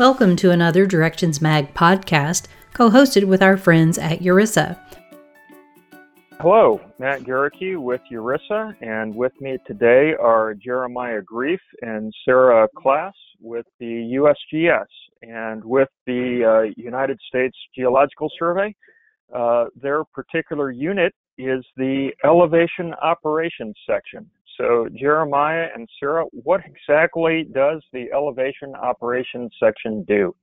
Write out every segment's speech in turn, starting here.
Welcome to another Directions Mag podcast, co hosted with our friends at URISA. Hello, Matt Garricky with URISA, and with me today are Jeremiah Grief and Sarah Klass with the USGS and with the uh, United States Geological Survey. Uh, their particular unit is the Elevation Operations Section. So, Jeremiah and Sarah, what exactly does the elevation operations section do?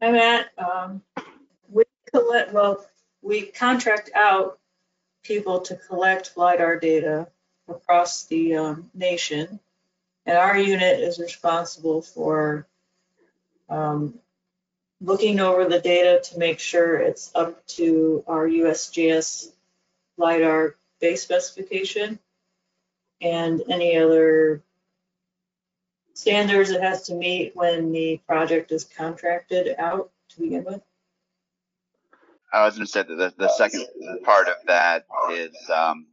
Hi, Matt. Um, we collect, well, we contract out people to collect LiDAR data across the um, nation. And our unit is responsible for um, looking over the data to make sure it's up to our USGS LiDAR base specification and any other standards it has to meet when the project is contracted out to begin with? I was going to say that the, the second part of that is um,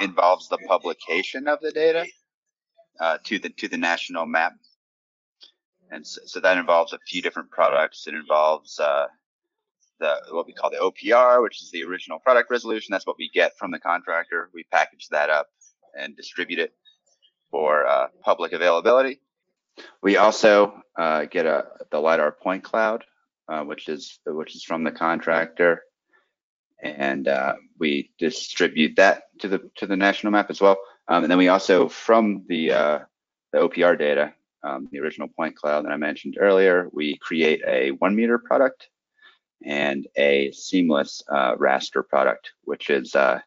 involves the publication of the data uh, to the to the national map, and so, so, that involves a few different products. It involves uh, the what we call the OPR, which is the original product resolution. That's what we get from the contractor. We package that up and distribute it for uh, public availability. We also uh, get a the lidar point cloud, uh, which is which is from the contractor, and uh, we distribute that to the to the national map as well. Um, and then we also from the uh, the OPR data, um, the original point cloud that I mentioned earlier, we create a one meter product and a seamless uh, raster product, which is uh,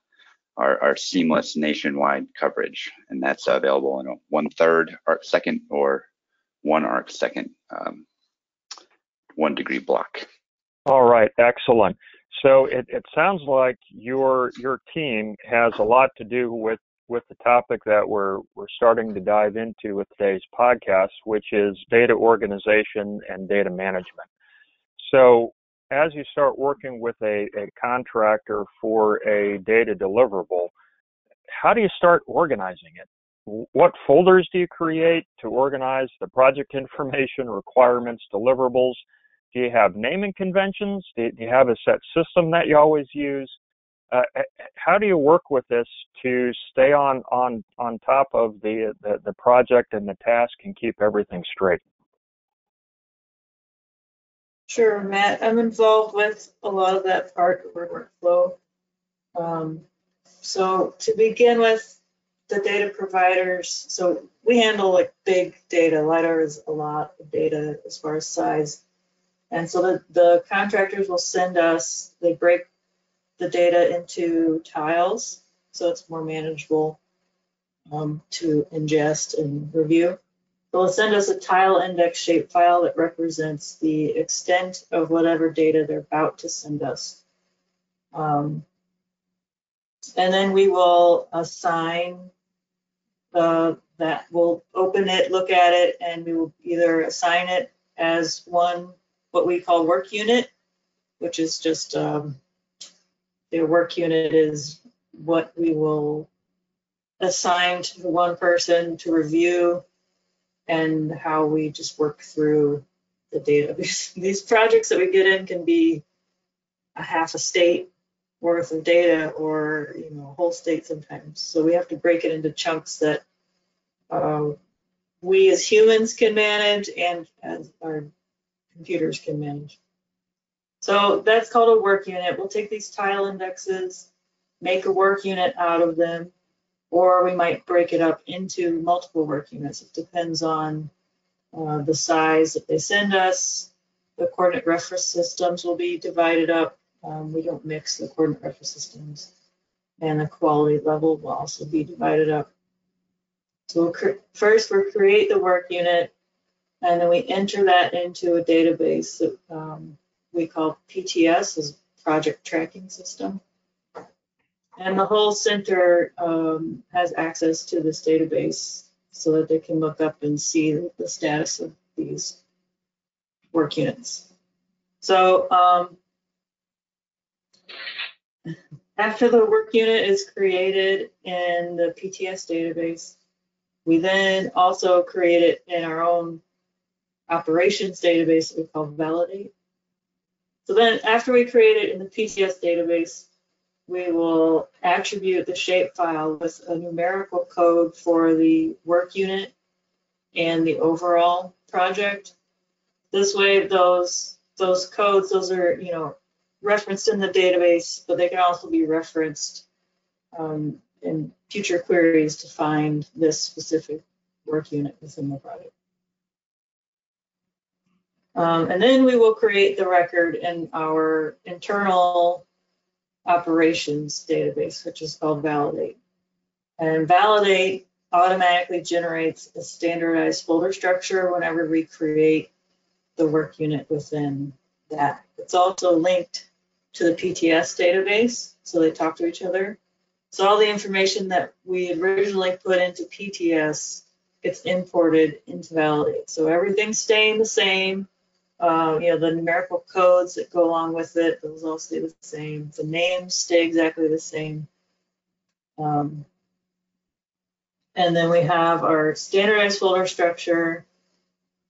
our, our, seamless nationwide coverage. And that's available in a one third arc second or one arc second, um, one degree block. All right, excellent. So it, it sounds like your your team has a lot to do with with the topic that we're we're starting to dive into with today's podcast, which is data organization and data management. So as you start working with a, a contractor for a data deliverable, how do you start organizing it? What folders do you create to organize the project information, requirements, deliverables? Do you have naming conventions? Do you have a set system that you always use? Uh, how do you work with this to stay on on on top of the, the the project and the task and keep everything straight? Sure, Matt. I'm involved with a lot of that part of our workflow. Um, so to begin with, the data providers, so we handle like big data. LiDAR is a lot of data as far as size. And so the, the contractors will send us, they break the data into tiles so it's more manageable um, to ingest and review. They'll send us a tile index shape file that represents the extent of whatever data they're about to send us. Um, and then we will assign uh, that, we'll open it, look at it, and we will either assign it as one, what we call work unit, which is just um, their work unit is what we will assign to one person to review and how we just work through the data. These, projects that we get in can be a half a state worth of data or you know a whole state sometimes. So we have to break it into chunks that uh, we as humans can manage and as our computers can manage. So that's called a work unit. We'll take these tile indexes, make a work unit out of them, or we might break it up into multiple work units. It depends on uh, the size that they send us. The coordinate reference systems will be divided up. Um, we don't mix the coordinate reference systems. And the quality level will also be divided up. So we'll first we'll create the work unit, and then we enter that into a database that um, we call PTS, is Project Tracking System. And the whole center um, has access to this database so that they can look up and see the status of these work units. So um, after the work unit is created in the PTS database, We then also create it in our own operations database that we call Validate. So then after we create it in the PTS database, we will attribute the shapefile with a numerical code for the work unit and the overall project. This way, those those codes, those are you know referenced in the database, but they can also be referenced um, in future queries to find this specific work unit within the project. Um, and then we will create the record in our internal operations database, which is called Validate. And Validate automatically generates a standardized folder structure whenever we create the work unit within that. It's also linked to the PTS database, so they talk to each other. So all the information that we originally put into PTS gets imported into Validate. So everything's staying the same. Uh, you know, the numerical codes that go along with it, those all stay the same. The names stay exactly the same. Um, and then we have our standardized folder structure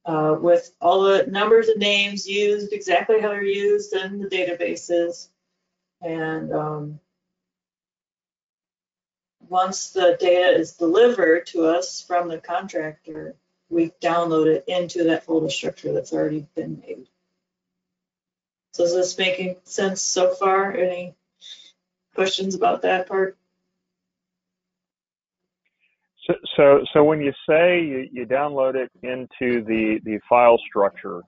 uh, with all the numbers and names used exactly how they're used in the databases. And um, once the data is delivered to us from the contractor, we download it into that folder structure that's already been made. So is this making sense so far? Any questions about that part? So, so, so when you say you, you download it into the, the file structure,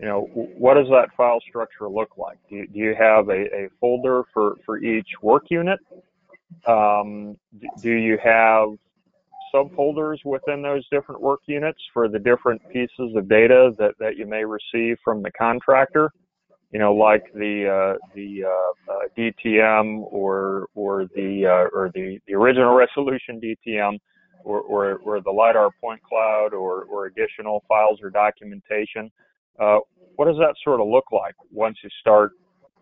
you know, what does that file structure look like? Do you, do you have a, a folder for, for each work unit? Um, do you have subfolders within those different work units for the different pieces of data that, that you may receive from the contractor? You know, like the uh, the uh, uh, DTM or or the uh, or the, the original resolution DTM or, or, or the LiDAR point cloud or, or additional files or documentation. Uh, what does that sort of look like once you start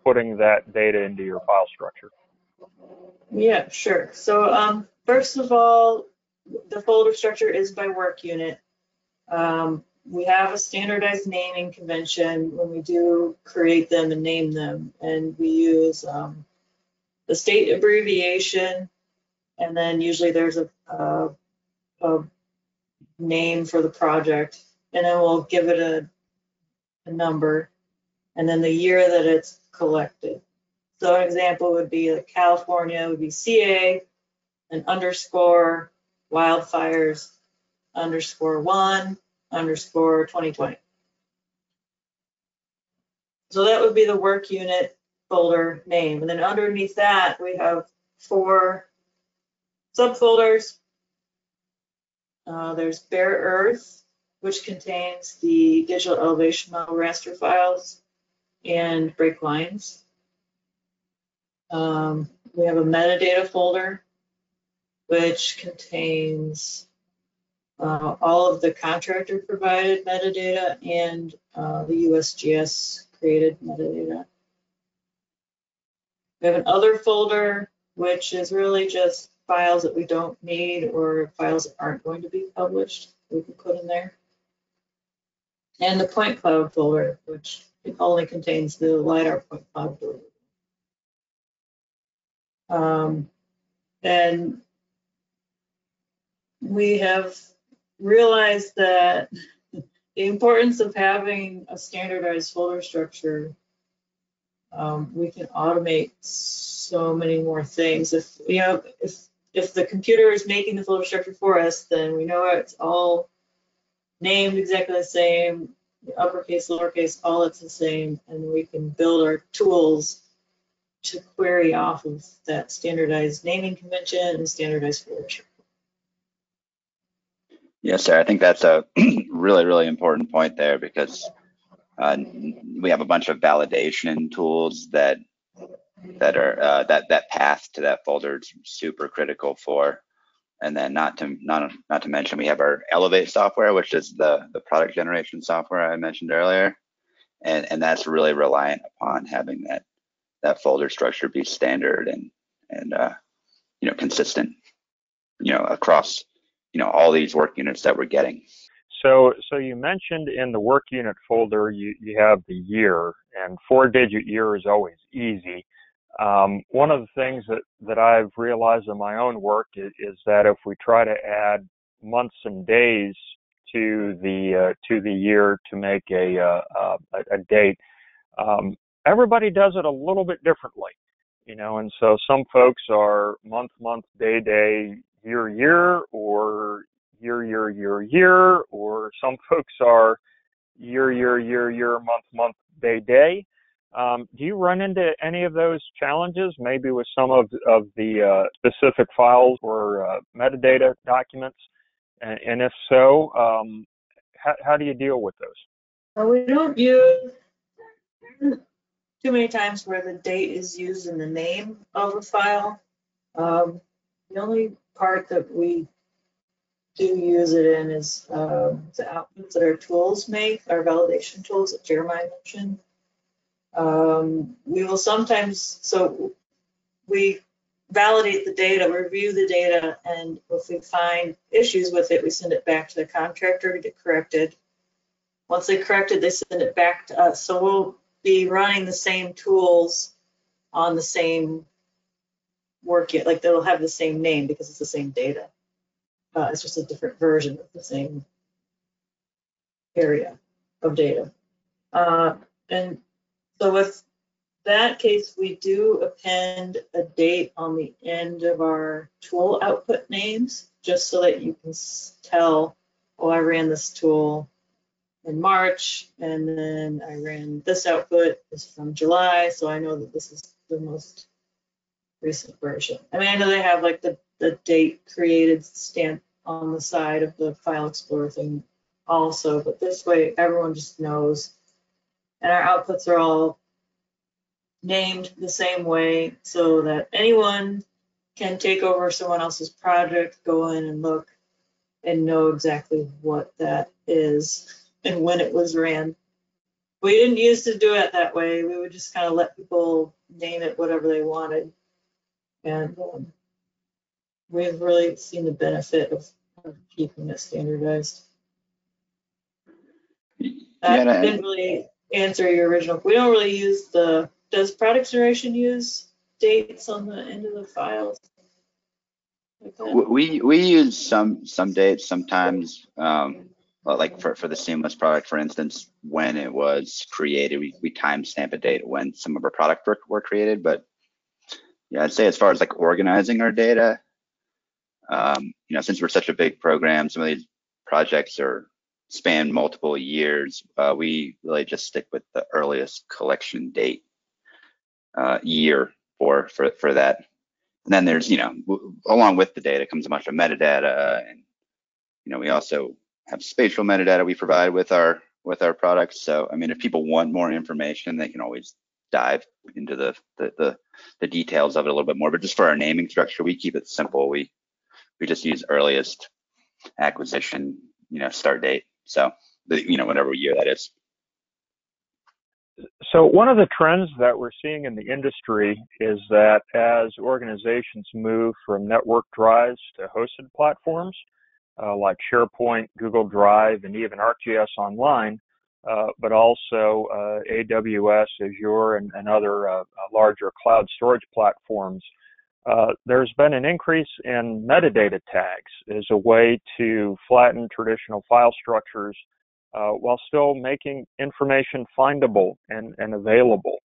putting that data into your file structure? Yeah, sure. So um, first of all, the folder structure is by work unit. Um, we have a standardized naming convention when we do create them and name them, and we use um, the state abbreviation, and then usually there's a, a, a, name for the project, and then we'll give it a, a number, and then the year that it's collected. So an example would be like California would be CA, an underscore wildfires underscore one underscore 2020. So that would be the work unit folder name. And then underneath that, we have four subfolders. Uh, there's Bare Earth, which contains the digital elevation model raster files and break lines. Um, we have a metadata folder, which contains uh, all of the contractor provided metadata and uh, the USGS created metadata. We have an other folder, which is really just files that we don't need or files that aren't going to be published, we can put in there. And the point cloud folder, which only contains the LiDAR point cloud. Um, and we have realized that the importance of having a standardized folder structure, um, we can automate so many more things. If you know, if if the computer is making the folder structure for us, then we know it's all named exactly the same, uppercase, lowercase, all it's the same, and we can build our tools to query off of that standardized naming convention and standardized folder structure. Yes, sir. I think that's a really, really important point there because uh, we have a bunch of validation tools that that are uh, that that path to that folder is super critical for. And then not to not not to mention we have our Elevate software, which is the the product generation software I mentioned earlier, and and that's really reliant upon having that that folder structure be standard and and uh, you know consistent, you know across you know all these work units that we're getting. So, so you mentioned in the work unit folder you, you have the year, and four-digit year is always easy. Um, one of the things that, that I've realized in my own work is, is that if we try to add months and days to the uh, to the year to make a uh, uh, a, a date, um, everybody does it a little bit differently, you know. And so some folks are month, month, day, day, year, year, or year, year, year, year, or some folks are year, year, year, year, month, month, day, day. Um, do you run into any of those challenges, maybe with some of, of the uh, specific files or uh, metadata documents? And, and if so, um, how, how, do you deal with those? Well, we don't use too many times where the date is used in the name of a file. Um, the only part that we do use it in is um, the outputs that our tools make, our validation tools that Jeremiah mentioned. Um, we will sometimes, so we validate the data, review the data, and if we find issues with it, we send it back to the contractor to get corrected. Once they correct it, they send it back to us. So we'll be running the same tools on the same work yet, like they'll have the same name because it's the same data. Uh, it's just a different version of the same area of data. Uh, and so with that case, we do append a date on the end of our tool output names, just so that you can tell, oh, I ran this tool in March, and then I ran this output is from July, so I know that this is the most recent version. I mean, I know they have like the, the date created stamp on the side of the file explorer thing also, but this way everyone just knows. And our outputs are all named the same way so that anyone can take over someone else's project, go in and look and know exactly what that is and when it was ran. We didn't used to do it that way. We would just kind of let people name it whatever they wanted. And um, we've really seen the benefit of, of keeping it standardized. That yeah, didn't really answer your original. We don't really use the. Does product generation use dates on the end of the files? Like we we use some some dates sometimes. Um, like for, for the seamless product, for instance, when it was created, we, we timestamp a date when some of our product were, were created. But yeah, I'd say as far as like organizing our data, um, you know, since we're such a big program, some of these projects are span multiple years. Uh, we really just stick with the earliest collection date uh, year for, for for that. And then there's, you know, along with the data comes a bunch of metadata, and you know, we also have spatial metadata we provide with our with our products. So I mean, if people want more information, they can always dive into the the the, the details of it a little bit more. But just for our naming structure, we keep it simple. We we just use earliest acquisition, you know, start date. So the, you know, whatever year that is. So one of the trends that we're seeing in the industry is that as organizations move from network drives to hosted platforms, uh, like SharePoint, Google Drive, and even ArcGIS Online, uh, but also uh, AWS, Azure, and, and other uh, uh, larger cloud storage platforms. Uh, there's been an increase in metadata tags as a way to flatten traditional file structures while still making information findable and, and available.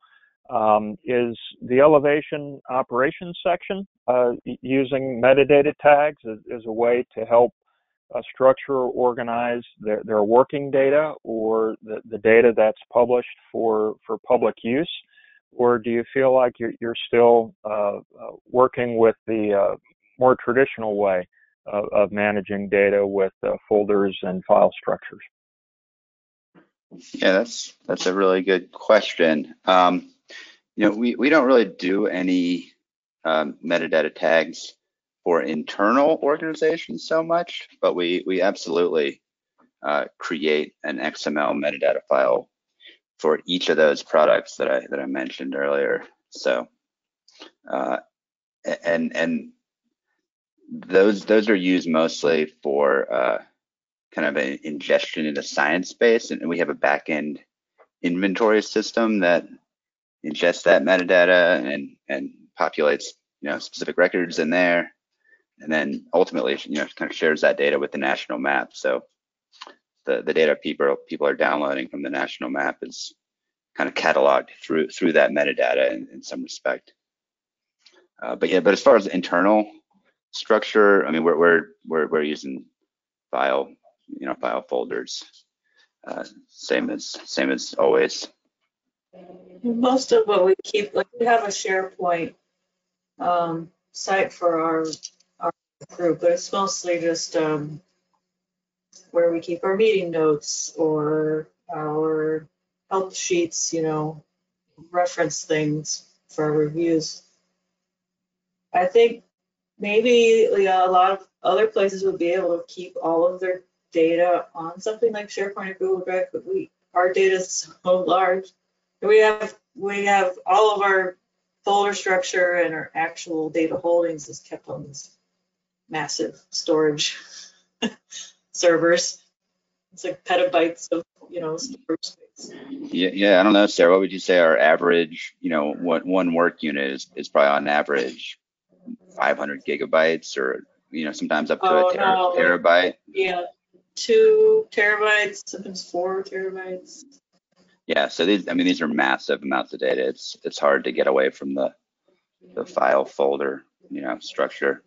Um, is the elevation operations section using metadata tags as, as a way to help uh, structure or organize their, their working data or the, the data that's published for, for public use? Or do you feel like you're, you're still uh, uh, working with the uh, more traditional way of, of managing data with uh, folders and file structures? Yeah, that's that's a really good question. Um, you know, we, we don't really do any um, metadata tags for internal organizations so much, but we we absolutely uh, create an XML metadata file for each of those products that I that I mentioned earlier. So, uh, and and those those are used mostly for uh, kind of an ingestion into ScienceBase. and we have a backend inventory system that ingests that metadata and and populates you know specific records in there, and then ultimately you know kind of shares that data with the national map. So the the data people people are downloading from the national map is kind of cataloged through through that metadata in, in some respect. Uh, but yeah, but as far as internal structure, I mean, we're we're we're, we're using file, you know, file folders, uh, same as same as always. Most of what we keep, like we have a SharePoint um, site for our our group, but it's mostly just um, where we keep our meeting notes or our help sheets, you know, reference things for reviews. I think maybe know, a lot of other places would be able to keep all of their data on something like SharePoint or Google Drive, but we our data is so large. We have we have all of our folder structure and our actual data holdings is kept on this massive storage servers. It's like petabytes of you know storage space. Yeah, yeah. I don't know, Sarah. What would you say our average, you know, what one work unit is is probably on average 500 gigabytes, or you know, sometimes up to Oh, a ter- no. terabyte. Yeah, two terabytes, sometimes four terabytes. Yeah. So these, I mean, these are massive amounts of data. It's it's hard to get away from the the file folder, you know, structure.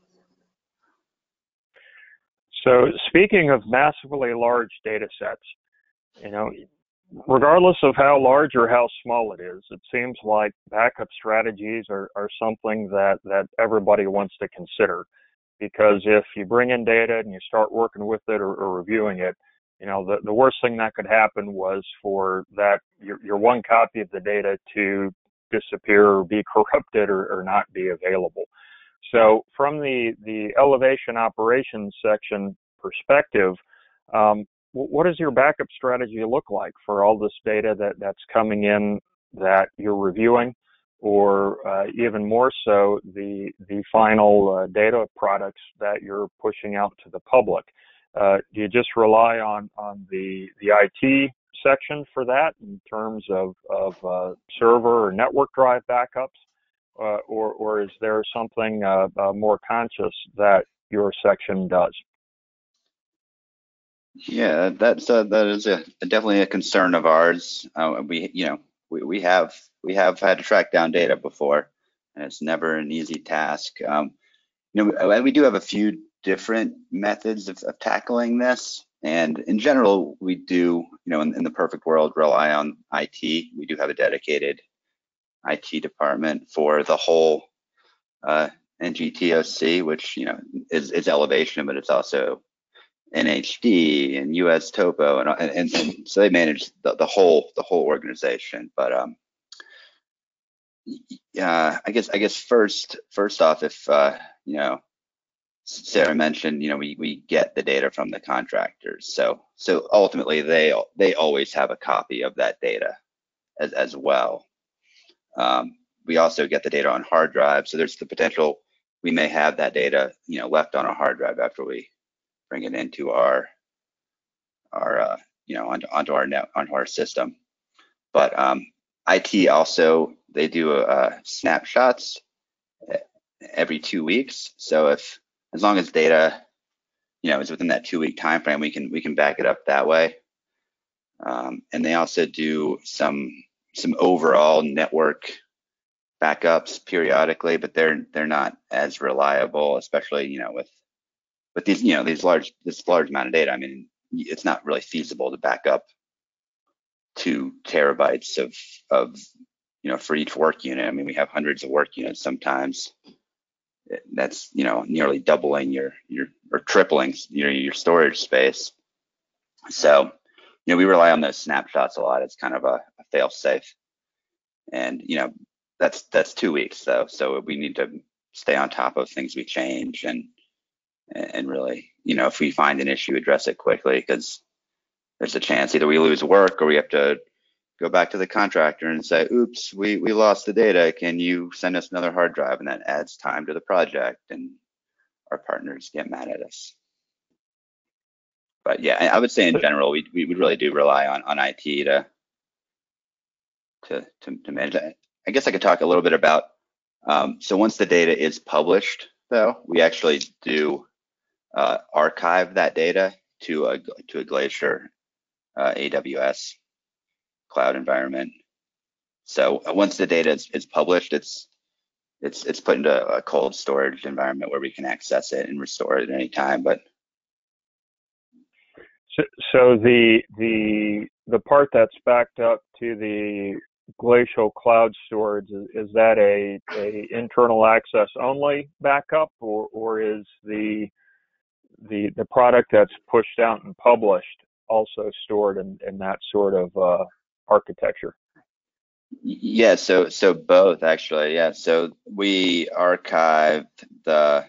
So speaking of massively large data sets, you know, regardless of how large or how small it is, it seems like backup strategies are, are something that, that everybody wants to consider. Because if you bring in data and you start working with it or, or reviewing it, you know, the, the worst thing that could happen was for that your, your one copy of the data to disappear or be corrupted or, or not be available. So from the, the elevation operations section perspective, um, what does your backup strategy look like for all this data that, that's coming in that you're reviewing, or uh, even more so, the the final uh, data products that you're pushing out to the public? Uh, do you just rely on on the the IT section for that in terms of of uh, server or network drive backups, uh, or or is there something uh, uh, more conscious that your section does? Yeah, that's uh, that is a, definitely a concern of ours. Uh, we, you know, we, we have we have had to track down data before, and it's never an easy task. Um, you know, we, we do have a few different methods of, of tackling this, and in general, we do, you know, in, in the perfect world, rely on IT. We do have a dedicated IT department for the whole uh, NGTOC, which you know is, is elevation, but it's also NHD and US Topo, and, and, and so they manage the, the whole the whole organization. But um, yeah, I guess I guess first first off, if uh, you know, Sarah mentioned, you know, we we get the data from the contractors, so so ultimately they they always have a copy of that data as as well. Um, we also get the data on hard drive, so there's the potential we may have that data, you know, left on a hard drive after we bring it into our our uh, you know onto, onto our net onto our system. But um, IT also they do uh, snapshots every two weeks. So if as long as data you know is within that two week time frame, we can we can back it up that way. Um, and they also do some some overall network backups periodically, but they're they're not as reliable, especially you know with with these you know these large this large amount of data. I mean, it's not really feasible to back up two terabytes of of you know for each work unit. I mean, we have hundreds of work units sometimes. That's you know nearly doubling your your or tripling your your storage space. So you know we rely on those snapshots a lot. It's kind of a, a fail safe, and you know that's that's two weeks though. So we need to stay on top of things we change and and really you know if we find an issue address it quickly because there's a chance either we lose work or we have to go back to the contractor and say oops we we lost the data can you send us another hard drive and that adds time to the project and our partners get mad at us. But yeah, I would say in general, we we really do rely on on IT to to to, to manage that. I guess I could talk a little bit about. Um, so once the data is published, though, we actually do uh, archive that data to a to a Glacier uh, AWS cloud environment. So once the data is, is published, it's it's it's put into a cold storage environment where we can access it and restore it at any time. But So, so the the the part that's backed up to the glacial cloud storage is, that a, a internal access only backup or or is the the the product that's pushed out and published also stored in, in that sort of uh, architecture? yeah, so so both actually. Yeah, so we archived the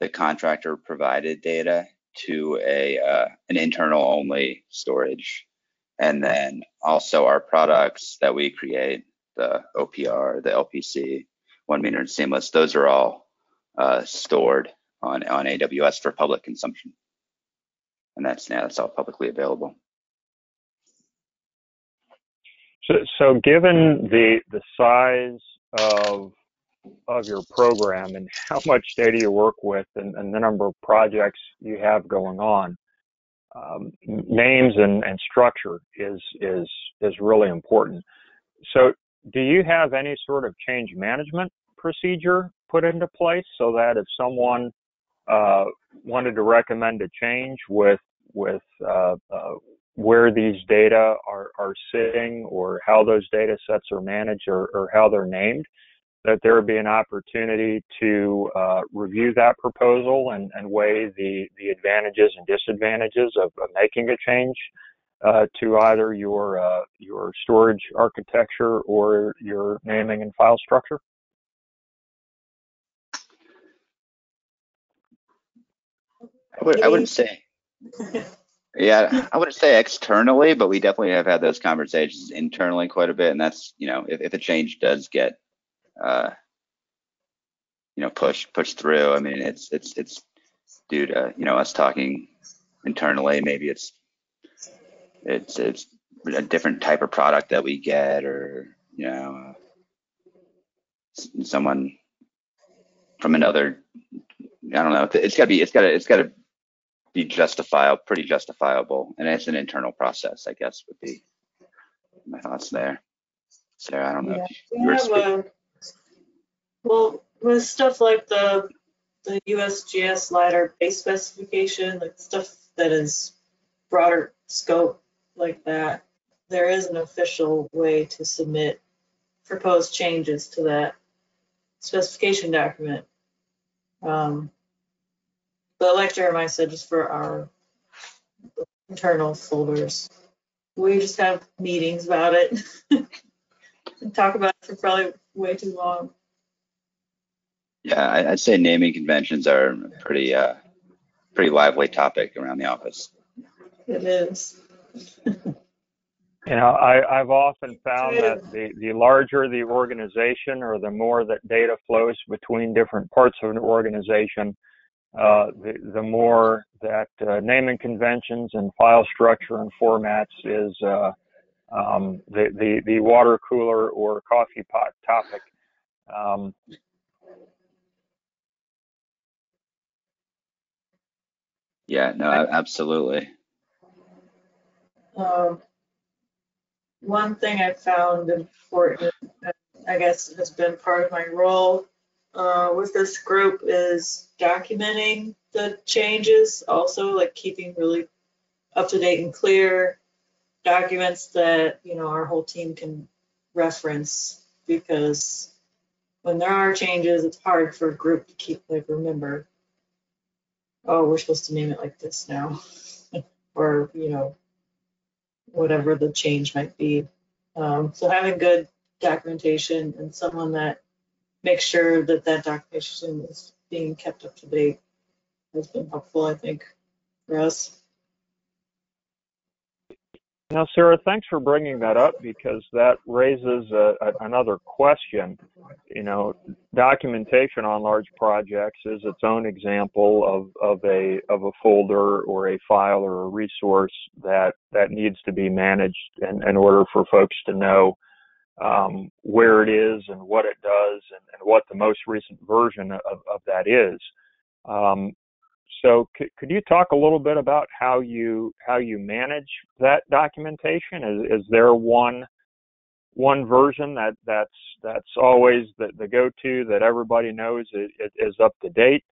the contractor provided data to a uh, an internal only storage and then also our products that we create the opr the lpc one meter and seamless those are all uh, stored on on aws for public consumption. And that's now that's all publicly available. So, so given the the size of of your program and how much data you work with and, and the number of projects you have going on, um, names and, and structure is is is really important. So, do you have any sort of change management procedure put into place so that if someone uh, wanted to recommend a change with with uh, uh, where these data are, are sitting or how those data sets are managed or, or how they're named, that there would be an opportunity to uh, review that proposal and, and weigh the, the advantages and disadvantages of, of making a change uh, to either your uh, your storage architecture or your naming and file structure? I, would, wouldn't say Yeah, I wouldn't say externally, but we definitely have had those conversations internally quite a bit. And that's, you know, if, if a change does get, uh, you know, push push through, I mean, it's it's it's due to you know us talking internally. Maybe it's it's it's a different type of product that we get, or you know, uh, someone from another. I don't know. It's got to be. It's got to. It's got to be justifiable, pretty justifiable, and it's an internal process, I guess, would be my thoughts there. Sarah, I don't know Yeah, if we you were speaking. Well, with stuff like the, the USGS LiDAR base specification, like stuff that is broader scope like that, there is an official way to submit proposed changes to that specification document. Um, But like Jeremiah said, just for our internal folders, we just have meetings about it. and talk about it for probably way too long. Yeah, I- I'd say naming conventions are a pretty, uh, pretty lively topic around the office. It is. You know, I, I've often found that the, the larger the organization or the more that data flows between different parts of an organization, uh, the, the more that uh, naming conventions and file structure and formats is uh, um, the, the, the water cooler or coffee pot topic. Um, Yeah, no, absolutely. Um, one thing I found important, I guess has been part of my role uh, with this group is documenting the changes, also like keeping really up to date and clear documents that, you know, our whole team can reference because when there are changes, it's hard for a group to keep, like, remember, oh, we're supposed to name it like this now. or, you know, whatever the change might be. Um, so having good documentation and someone that makes sure that that documentation is being kept up to date has been helpful, I think, for us. Now, Sarah, thanks for bringing that up because that raises a, a, another question. You know, documentation on large projects is its own example of, of a of a folder or a file or a resource that that needs to be managed in, in order for folks to know um, where it is and what it does and, and, what the most recent version of, of that is. Um, so c- could you talk a little bit about how you how you manage that documentation? Is, is there one one version that that's that's always the, the go-to that everybody knows is, is up to date?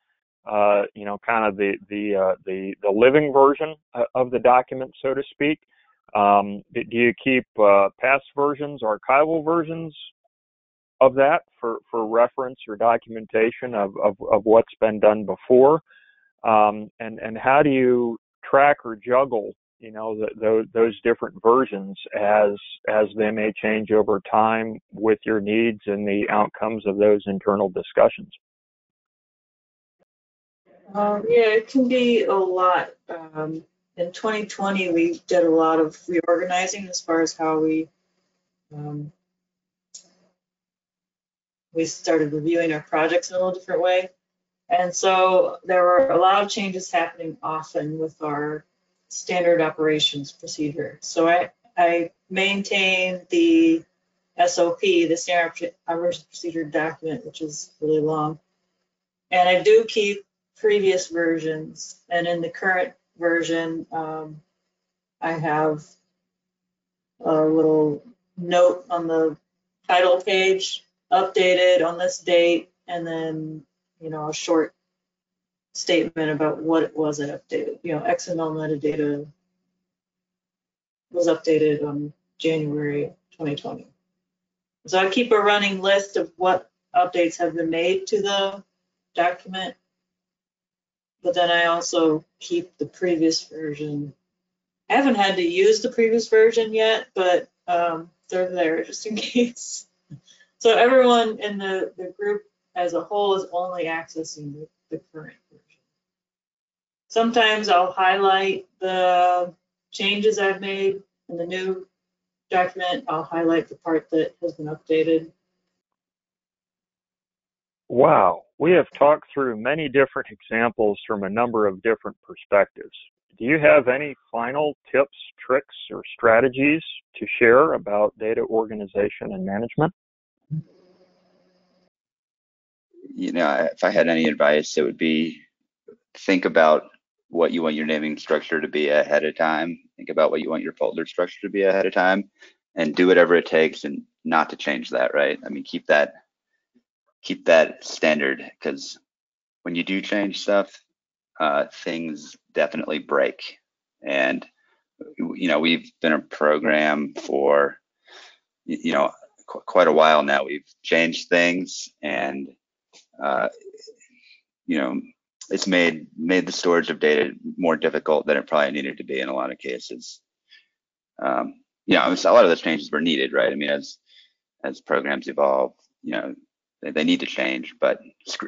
Uh, you know, kind of the the uh, the the living version of the document, so to speak. Um, do you keep uh, past versions, archival versions of that for, for reference or documentation of, of, of what's been done before? Um, and, and how do you track or juggle, you know, the, those, those different versions as, as they may change over time with your needs and the outcomes of those internal discussions? Um, yeah, it can be a lot. Um, in 2020, we did a lot of reorganizing as far as how we um, we started reviewing our projects in a little different way. And so there were a lot of changes happening often with our standard operations procedure. So I, I maintain the SOP, the standard operations procedure document, which is really long. And I do keep previous versions. And in the current version, um, I have a little note on the title page, updated on this date, and then, you know, a short statement about what it was that updated. You know, XML metadata was updated on January 2020. So I keep a running list of what updates have been made to the document but then I also keep the previous version. I haven't had to use the previous version yet, but um, they're there just in case. So everyone in the, the group as a whole is only accessing the, the current version. Sometimes I'll highlight the changes I've made in the new document. I'll highlight the part that has been updated. Wow, we have talked through many different examples from a number of different perspectives. Do you have any final tips, tricks, or strategies to share about data organization and management? You know, if I had any advice, it would be think about what you want your naming structure to be ahead of time. Think about what you want your folder structure to be ahead of time and do whatever it takes and not to change that, right? I mean, keep that keep that standard because when you do change stuff, uh, things definitely break. And you know, we've been a program for you know qu- quite a while now. We've changed things, and uh, you know, it's made made the storage of data more difficult than it probably needed to be in a lot of cases. Um, you know, a lot of those changes were needed, right? I mean, as as programs evolve, you know, they, they need to change, but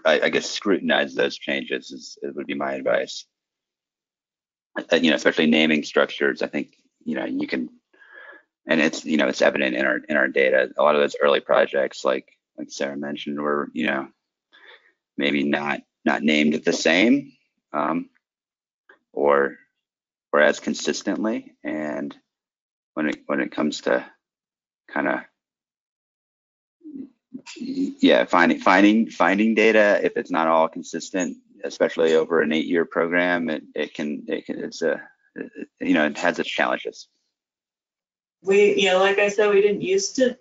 I, I, guess scrutinize those changes is, would be my advice. Uh, you know, especially naming structures. I think you know you can, and it's you know it's evident in our in our data. A lot of those early projects, like like Sarah mentioned, were you know maybe not not named the same, um, or or as consistently. And when it when it comes to kind of yeah, finding finding finding data if it's not all consistent, especially over an eight-year program, it, it can it can it's a you know it has its challenges. We you know like I said, we didn't used to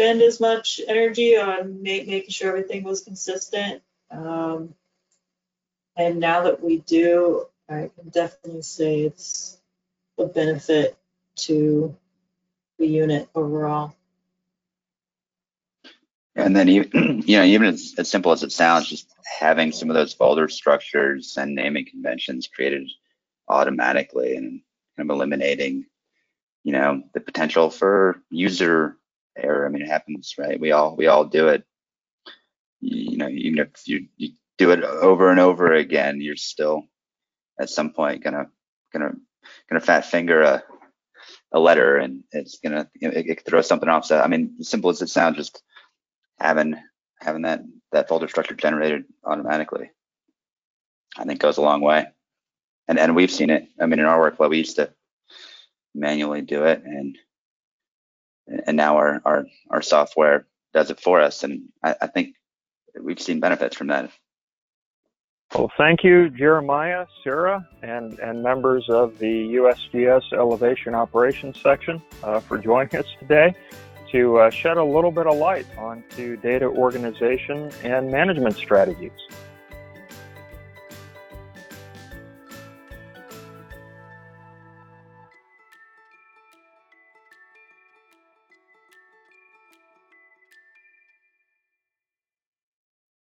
spend as much energy on make, making sure everything was consistent, um, and now that we do, I can definitely say it's a benefit to the unit overall. And then even you know even as, as simple as it sounds, just having some of those folder structures and naming conventions created automatically and kind of eliminating you know the potential for user error. I mean, it happens, right? We all we all do it. You, you know, even if you, you do it over and over again, you're still at some point gonna gonna gonna fat finger a a letter and it's gonna you know, it, it throw something off. So I mean, simple as it sounds, just having having that that folder structure generated automatically, I think goes a long way. And and we've seen it. I mean, in our workflow, we used to manually do it, and and now our our our software does it for us. And I, I think we've seen benefits from that. Well, thank you, Jeremiah, Sarah, and, and members of the USGS Elevation Operations section uh, for joining us today to uh, shed a little bit of light onto data organization and management strategies.